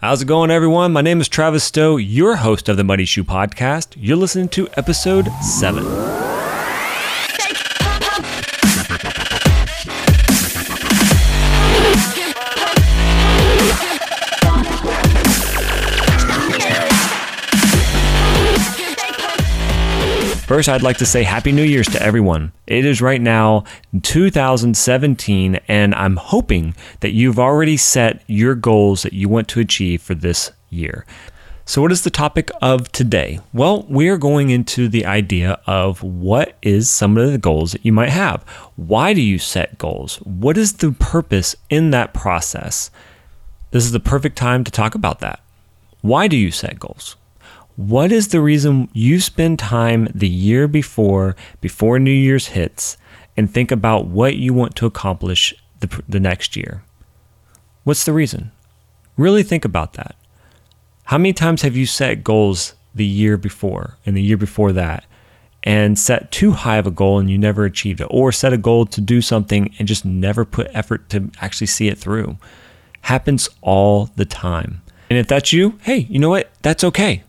How's it going, everyone? My name is Travis Stowe, your host of the Muddy Shoe Podcast. You're listening to episode 7. First, I'd like to say Happy New Year's to everyone. It is right now 2017, and I'm hoping that you've already set your goals that you want to achieve for this year. So, what is the topic of today? Well, we are going into the idea of what is some of the goals that you might have. Why do you set goals? What is the purpose in that process? This is the perfect time to talk about that. Why do you set goals? What is the reason you spend time the year before, before New Year's hits, and think about what you want to accomplish the, the next year? What's the reason? Really think about that. How many times have you set goals the year before and the year before that and set too high of a goal and you never achieved it, or set a goal to do something and just never put effort to actually see it through? Happens all the time. And if that's you, hey, you know what? That's okay.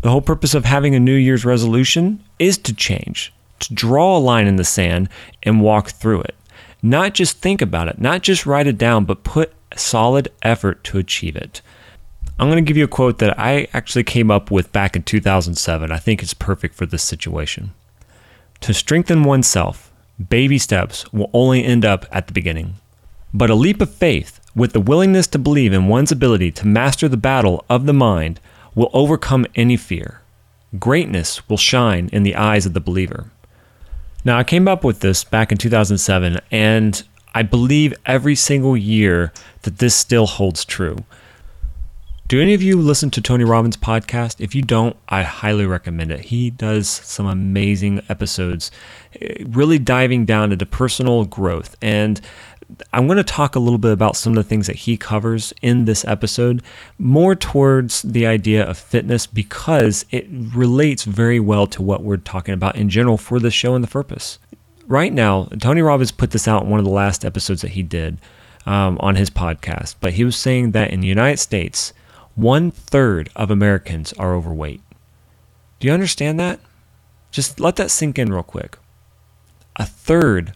The whole purpose of having a New Year's resolution is to change, to draw a line in the sand and walk through it. Not just think about it, not just write it down, but put solid effort to achieve it. I'm going to give you a quote that I actually came up with back in 2007. I think it's perfect for this situation. To strengthen oneself, baby steps will only end up at the beginning. But a leap of faith, with the willingness to believe in one's ability to master the battle of the mind, will overcome any fear. Greatness will shine in the eyes of the believer. Now, I came up with this back in 2007, and I believe every single year that this still holds true. Do any of you listen to Tony Robbins' podcast? If you don't, I highly recommend it. He does some amazing episodes, eh, really diving down into personal growth. And I'm going to talk a little bit about some of the things that he covers in this episode, more towards the idea of fitness because it relates very well to what we're talking about in general for the show and the purpose. Right now, Tony Robbins put this out in one of the last episodes that he did um, on his podcast, but he was saying that in the United States, one third of Americans are overweight. Do you understand that? Just let that sink in real quick. A third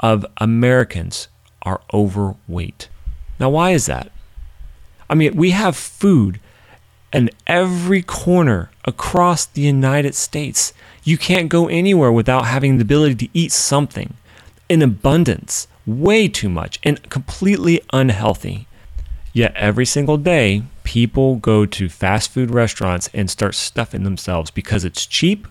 of Americans are overweight. Now, why is that? I mean, we have food in every corner across the United States. You can't go anywhere without having the ability to eat something in abundance, way too much, and completely unhealthy. Yet every single day, people go to fast food restaurants and start stuffing themselves because it's cheap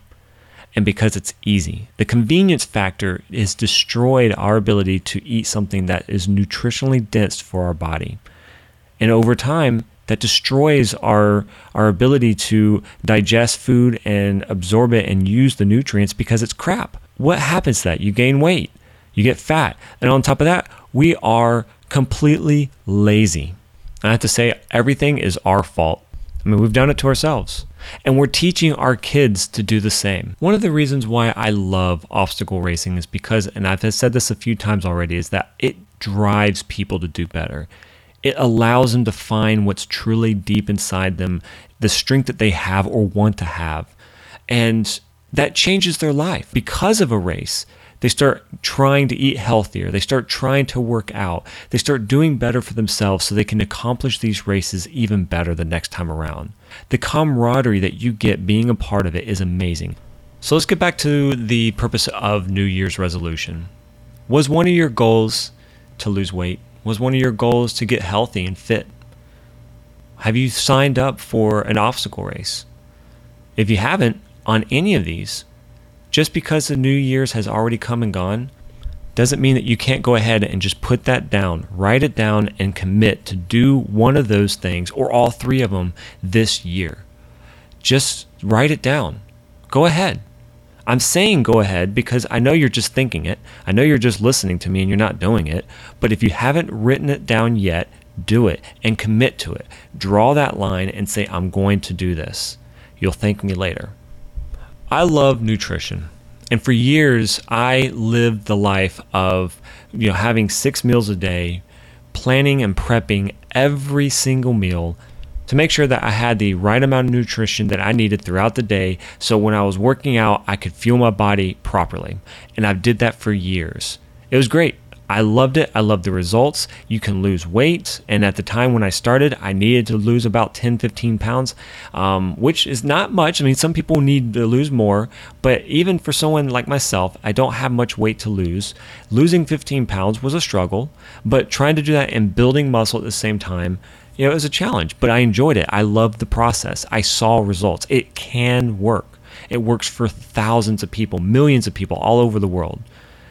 and because it's easy. The convenience factor has destroyed our ability to eat something that is nutritionally dense for our body. And over time, that destroys our our ability to digest food and absorb it and use the nutrients because it's crap. What happens to that? You gain weight, you get fat, and on top of that, we are completely lazy. I have to say everything is our fault. I mean, we've done it to ourselves. And we're teaching our kids to do the same. One of the reasons why I love obstacle racing is because, and I've said this a few times already, is that it drives people to do better. It allows them to find what's truly deep inside them, the strength that they have or want to have. And that changes their life because of a race. They start trying to eat healthier. They start trying to work out. They start doing better for themselves so they can accomplish these races even better the next time around. The camaraderie that you get being a part of it is amazing. So let's get back to the purpose of New Year's resolution. Was one of your goals to lose weight? Was one of your goals to get healthy and fit? Have you signed up for an obstacle race? If you haven't, on any of these, just because the New Year's has already come and gone doesn't mean that you can't go ahead and just put that down, write it down, and commit to do one of those things or all three of them this year. Just write it down. Go ahead. I'm saying go ahead because I know you're just thinking it. I know you're just listening to me and you're not doing it. But if you haven't written it down yet, do it and commit to it. Draw that line and say, I'm going to do this. You'll thank me later. I love nutrition. And for years, I lived the life of, you know, having six meals a day, planning and prepping every single meal to make sure that I had the right amount of nutrition that I needed throughout the day so when I was working out, I could fuel my body properly. And I did that for years. It was great. I loved it. I loved the results. You can lose weight. And at the time when I started, I needed to lose about 10, 15 pounds, um, which is not much. I mean, some people need to lose more, but even for someone like myself, I don't have much weight to lose. Losing 15 pounds was a struggle, but trying to do that and building muscle at the same time, you know, it was a challenge, but I enjoyed it. I loved the process. I saw results. It can work. It works for thousands of people, millions of people all over the world.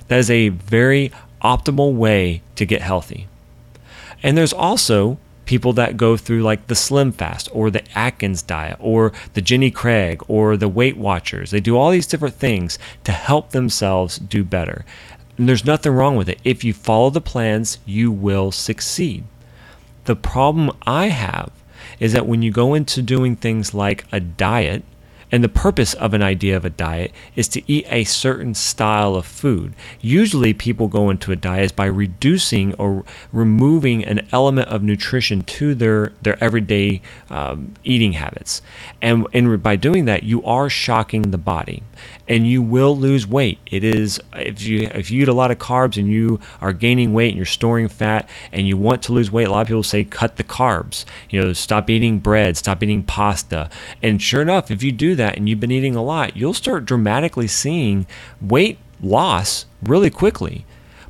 That is a very optimal way to get healthy. And there's also people that go through like the Slim Fast or the Atkins diet or the Jenny Craig or the Weight Watchers. They do all these different things to help themselves do better. And there's nothing wrong with it. If you follow the plans, you will succeed. The problem I have is that when you go into doing things like a diet, and the purpose of an idea of a diet is to eat a certain style of food. Usually, people go into a diet is by reducing or removing an element of nutrition to their, their everyday um, eating habits. And, and by doing that, you are shocking the body and you will lose weight. It is if you if you eat a lot of carbs and you are gaining weight and you're storing fat and you want to lose weight, a lot of people say cut the carbs. You know, stop eating bread, stop eating pasta. And sure enough, if you do that and you've been eating a lot, you'll start dramatically seeing weight loss really quickly.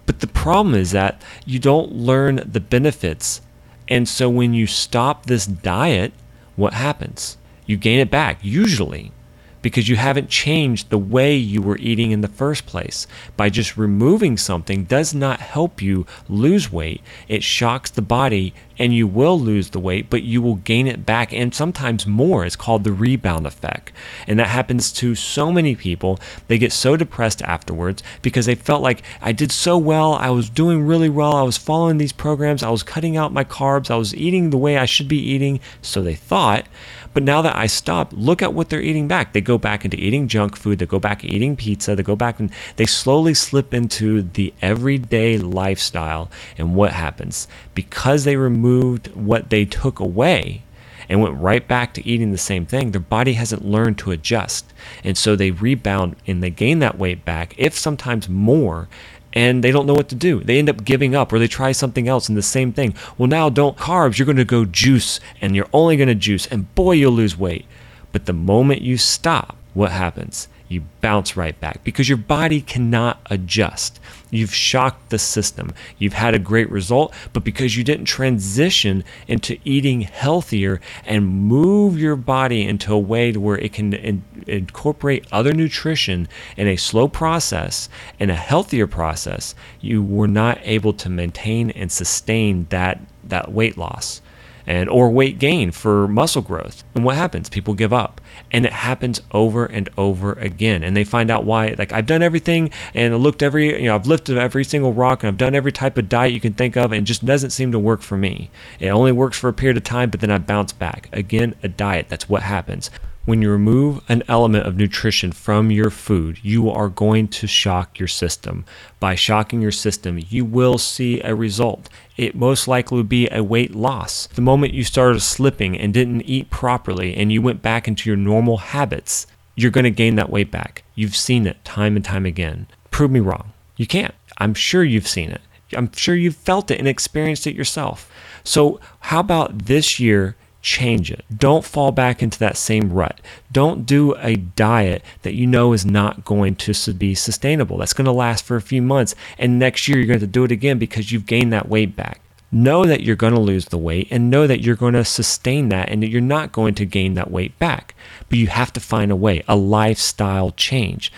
But the problem is that you don't learn the benefits. And so when you stop this diet, what happens? You gain it back, usually because you haven't changed the way you were eating in the first place. By just removing something does not help you lose weight. It shocks the body and you will lose the weight, but you will gain it back and sometimes more. It's called the rebound effect. And that happens to so many people. They get so depressed afterwards because they felt like I did so well. I was doing really well. I was following these programs. I was cutting out my carbs. I was eating the way I should be eating. So they thought. But now that I stopped, look at what they're eating back. They go back into eating junk food, they go back eating pizza, they go back and they slowly slip into the everyday lifestyle. And what happens? Because they removed what they took away, and went right back to eating the same thing, their body hasn't learned to adjust. And so they rebound and they gain that weight back, if sometimes more, and they don't know what to do. They end up giving up or they try something else and the same thing. Well, now don't carbs, you're going to go juice and you're only going to juice and boy, you'll lose weight. But the moment you stop, what happens? You bounce right back because your body cannot adjust. You've shocked the system. You've had a great result, but because you didn't transition into eating healthier and move your body into a way to where it can in- incorporate other nutrition in a slow process and a healthier process, you were not able to maintain and sustain that that weight loss and or weight gain for muscle growth. And what happens? People give up. And it happens over and over again. And they find out why like I've done everything and I looked every you know, I've lifted every single rock and I've done every type of diet you can think of and just doesn't seem to work for me. It only works for a period of time, but then I bounce back. Again, a diet. That's what happens. When you remove an element of nutrition from your food, you are going to shock your system. By shocking your system, you will see a result. It most likely would be a weight loss. The moment you started slipping and didn't eat properly and you went back into your normal habits, you're going to gain that weight back. You've seen it time and time again. Prove me wrong. You can't. I'm sure you've seen it. I'm sure you've felt it and experienced it yourself. So, how about this year change it. Don't fall back into that same rut. Don't do a diet that you know is not going to be sustainable. That's going to last for a few months. And next year, you're going to do it again because you've gained that weight back. Know that you're going to lose the weight and know that you're going to sustain that and that you're not going to gain that weight back. But you have to find a way, a lifestyle change.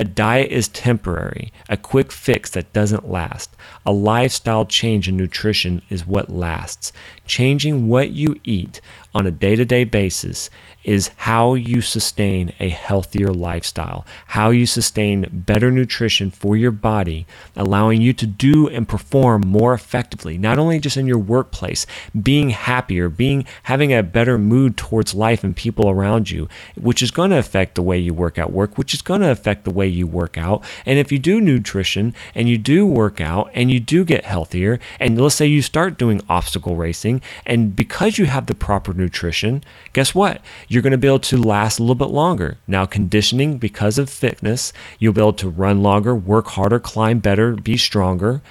A diet is temporary, a quick fix that doesn't last. A lifestyle change in nutrition is what lasts. Changing what you eat on a day to day basis is how you sustain a healthier lifestyle, how you sustain better nutrition for your body, allowing you to do and perform more effectively, not only just in your workplace, being happier, being having a better mood towards life and people around you, which is going to affect the way you work at work, which is going to affect the way you work out. And if you do nutrition and you do work out and you do get healthier, and let's say you start doing obstacle racing, and because you have the proper nutrition, guess what? You're going to be able to last a little bit longer. Now, conditioning because of fitness, you'll be able to run longer, work harder, climb better, be stronger.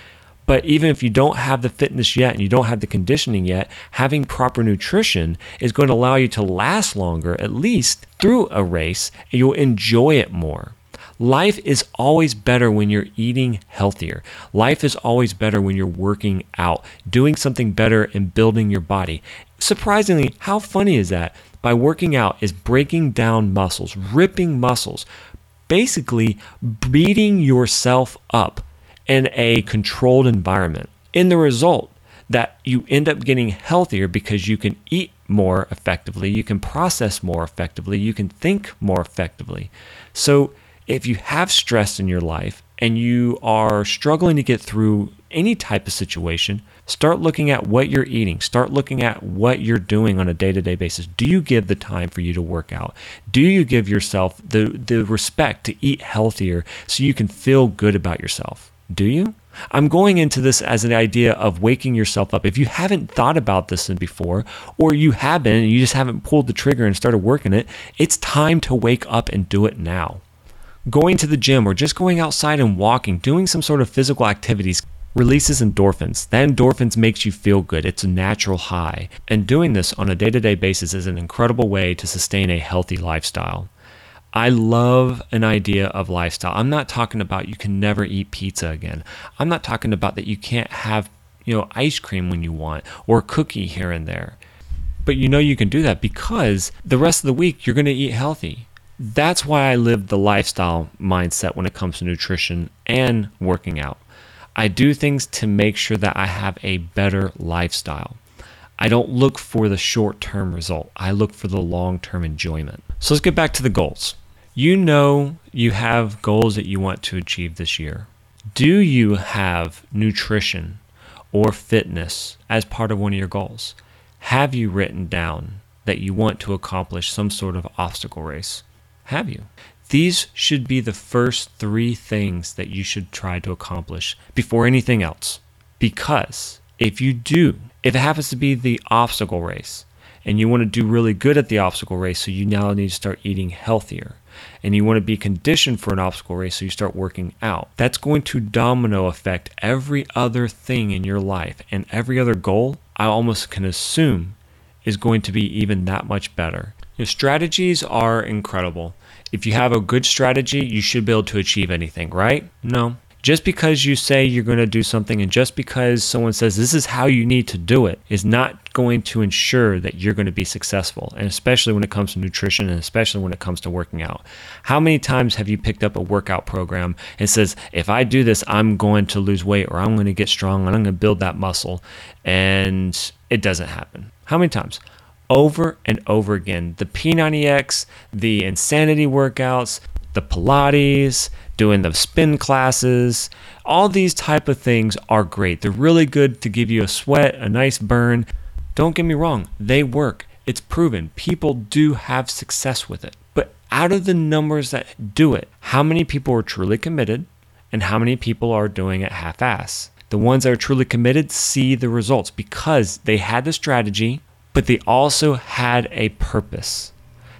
But even if you don't have the fitness yet and you don't have the conditioning yet, having proper nutrition is going to allow you to last longer, at least through a race, and you'll enjoy it more. Life is always better when you're eating healthier. Life is always better when you're working out, doing something better and building your body. Surprisingly, how funny is that? By working out is breaking down muscles, ripping muscles, basically beating yourself up in a controlled environment. In the result, that you end up getting healthier because you can eat more effectively, you can process more effectively, you can think more effectively. So, if you have stress in your life and you are struggling to get through any type of situation, start looking at what you're eating. Start looking at what you're doing on a day to day basis. Do you give the time for you to work out? Do you give yourself the, the respect to eat healthier so you can feel good about yourself? Do you? I'm going into this as an idea of waking yourself up. If you haven't thought about this before, or you have been and you just haven't pulled the trigger and started working it, it's time to wake up and do it now going to the gym or just going outside and walking, doing some sort of physical activities releases endorphins. That endorphins makes you feel good. It's a natural high. And doing this on a day-to-day basis is an incredible way to sustain a healthy lifestyle. I love an idea of lifestyle. I'm not talking about you can never eat pizza again. I'm not talking about that you can't have, you know, ice cream when you want or a cookie here and there. But you know you can do that because the rest of the week you're going to eat healthy that's why I live the lifestyle mindset when it comes to nutrition and working out. I do things to make sure that I have a better lifestyle. I don't look for the short term result, I look for the long term enjoyment. So let's get back to the goals. You know you have goals that you want to achieve this year. Do you have nutrition or fitness as part of one of your goals? Have you written down that you want to accomplish some sort of obstacle race? have you? These should be the first three things that you should try to accomplish before anything else. Because if you do, if it happens to be the obstacle race, and you want to do really good at the obstacle race, so you now need to start eating healthier, and you want to be conditioned for an obstacle race, so you start working out, that's going to domino affect every other thing in your life, and every other goal, I almost can assume, is going to be even that much better. Your strategies are incredible. If you have a good strategy, you should be able to achieve anything, right? No. Just because you say you're going to do something and just because someone says this is how you need to do it is not going to ensure that you're going to be successful. And especially when it comes to nutrition and especially when it comes to working out. How many times have you picked up a workout program and says, if I do this, I'm going to lose weight or I'm going to get strong and I'm going to build that muscle? And it doesn't happen. How many times? Over and over again. The P90X, the insanity workouts, the Pilates, doing the spin classes, all these type of things are great. They're really good to give you a sweat, a nice burn. Don't get me wrong, they work. It's proven. People do have success with it. But out of the numbers that do it, how many people are truly committed and how many people are doing it half ass? The ones that are truly committed see the results because they had the strategy, but they also had a purpose.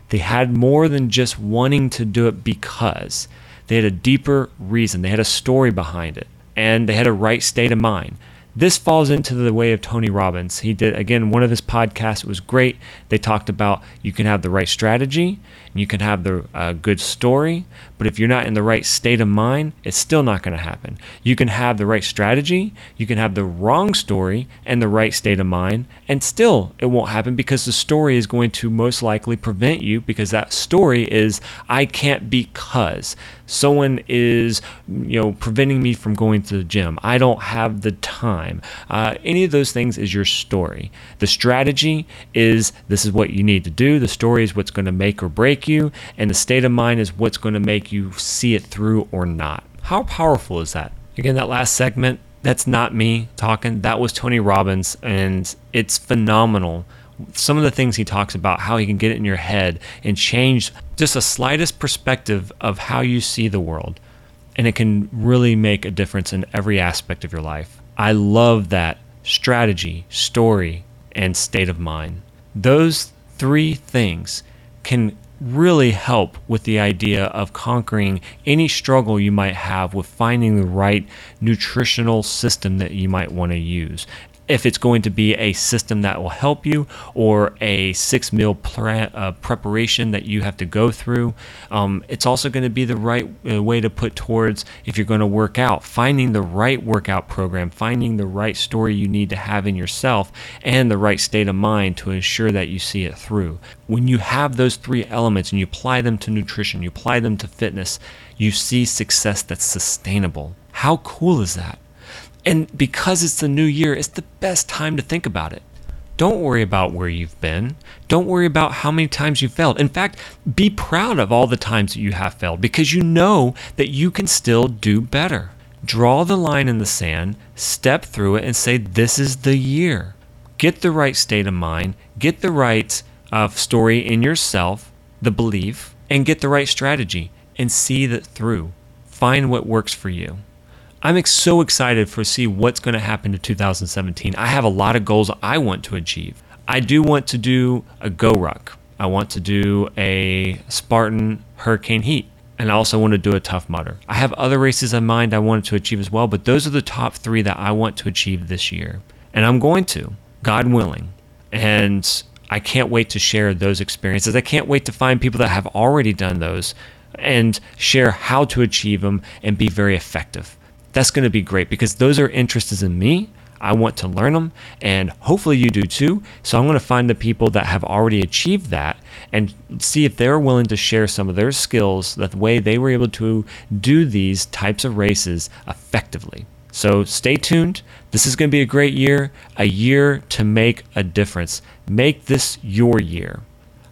They had more than just wanting to do it because. They had a deeper reason, they had a story behind it, and they had a right state of mind. This falls into the way of Tony Robbins. He did, again, one of his podcasts was great. They talked about you can have the right strategy, you can have the uh, good story, but if you're not in the right state of mind, it's still not going to happen. You can have the right strategy, you can have the wrong story and the right state of mind, and still it won't happen because the story is going to most likely prevent you because that story is I can't because someone is you know preventing me from going to the gym. I don't have the time. Uh, any of those things is your story. The strategy is this is what you need to do. The story is what's going to make or break you. And the state of mind is what's going to make you see it through or not. How powerful is that? Again, that last segment, that's not me talking. That was Tony Robbins, and it's phenomenal. Some of the things he talks about, how he can get it in your head and change just the slightest perspective of how you see the world. And it can really make a difference in every aspect of your life. I love that strategy, story, and state of mind. Those three things can really help with the idea of conquering any struggle you might have with finding the right nutritional system that you might want to use if it's going to be a system that will help you or a six meal uh, preparation that you have to go through. Um, it's also going to be the right uh, way to put towards if you're going to work out, finding the right workout program, finding the right story you need to have in yourself, and the right state of mind to ensure that you see it through. When you have those three elements and you apply them to nutrition, you apply them to fitness, you see success that's sustainable. How cool is that? And because it's the new year, it's the best time to think about it. Don't worry about where you've been. Don't worry about how many times you failed. In fact, be proud of all the times that you have failed because you know that you can still do better. Draw the line in the sand, step through it, and say, This is the year. Get the right state of mind, get the right uh, story in yourself, the belief, and get the right strategy and see that through. Find what works for you. I'm so excited for see what's going to happen to 2017. I have a lot of goals I want to achieve. I do want to do a GORUCK. I want to do a Spartan Hurricane Heat. And I also want to do a Tough Mudder. I have other races in mind I wanted to achieve as well, but those are the top three that I want to achieve this year. And I'm going to, God willing. And I can't wait to share those experiences. I can't wait to find people that have already done those and share how to achieve them and be very effective that's going to be great because those are interests in me. I want to learn them, and hopefully you do too. So I'm going to find the people that have already achieved that and see if they're willing to share some of their skills, the way they were able to do these types of races effectively. So stay tuned. This is going to be a great year, a year to make a difference. Make this your year.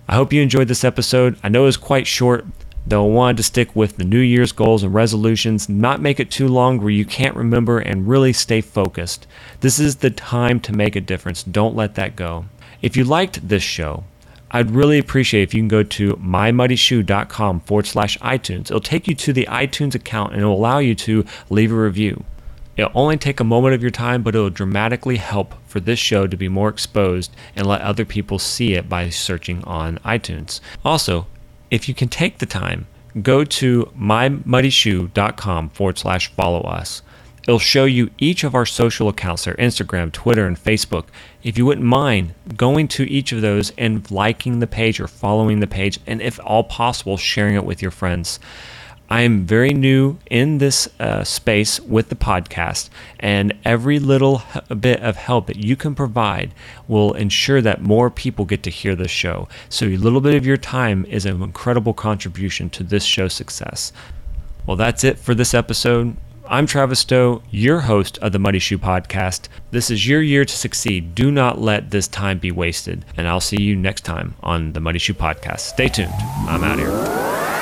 I hope you enjoyed this episode. I know it was quite short, They'll want to stick with the New Year's goals and resolutions, not make it too long where you can't remember and really stay focused. This is the time to make a difference. Don't let that go. If you liked this show, I'd really appreciate if you can go to mymuddyshoe.com forward slash iTunes. It'll take you to the iTunes account and it'll allow you to leave a review. It'll only take a moment of your time, but it'll dramatically help for this show to be more exposed and let other people see it by searching on iTunes. Also, if you can take the time, go to mymuddyshoe.com forward slash follow us. It'll show you each of our social accounts, there Instagram, Twitter, and Facebook. If you wouldn't mind going to each of those and liking the page or following the page, and if all possible, sharing it with your friends. I am very new in this uh, space with the podcast, and every little bit of help that you can provide will ensure that more people get to hear this show. So, a little bit of your time is an incredible contribution to this show's success. Well, that's it for this episode. I'm Travis Stowe, your host of the Muddy Shoe Podcast. This is your year to succeed. Do not let this time be wasted. And I'll see you next time on the Muddy Shoe Podcast. Stay tuned. I'm out here.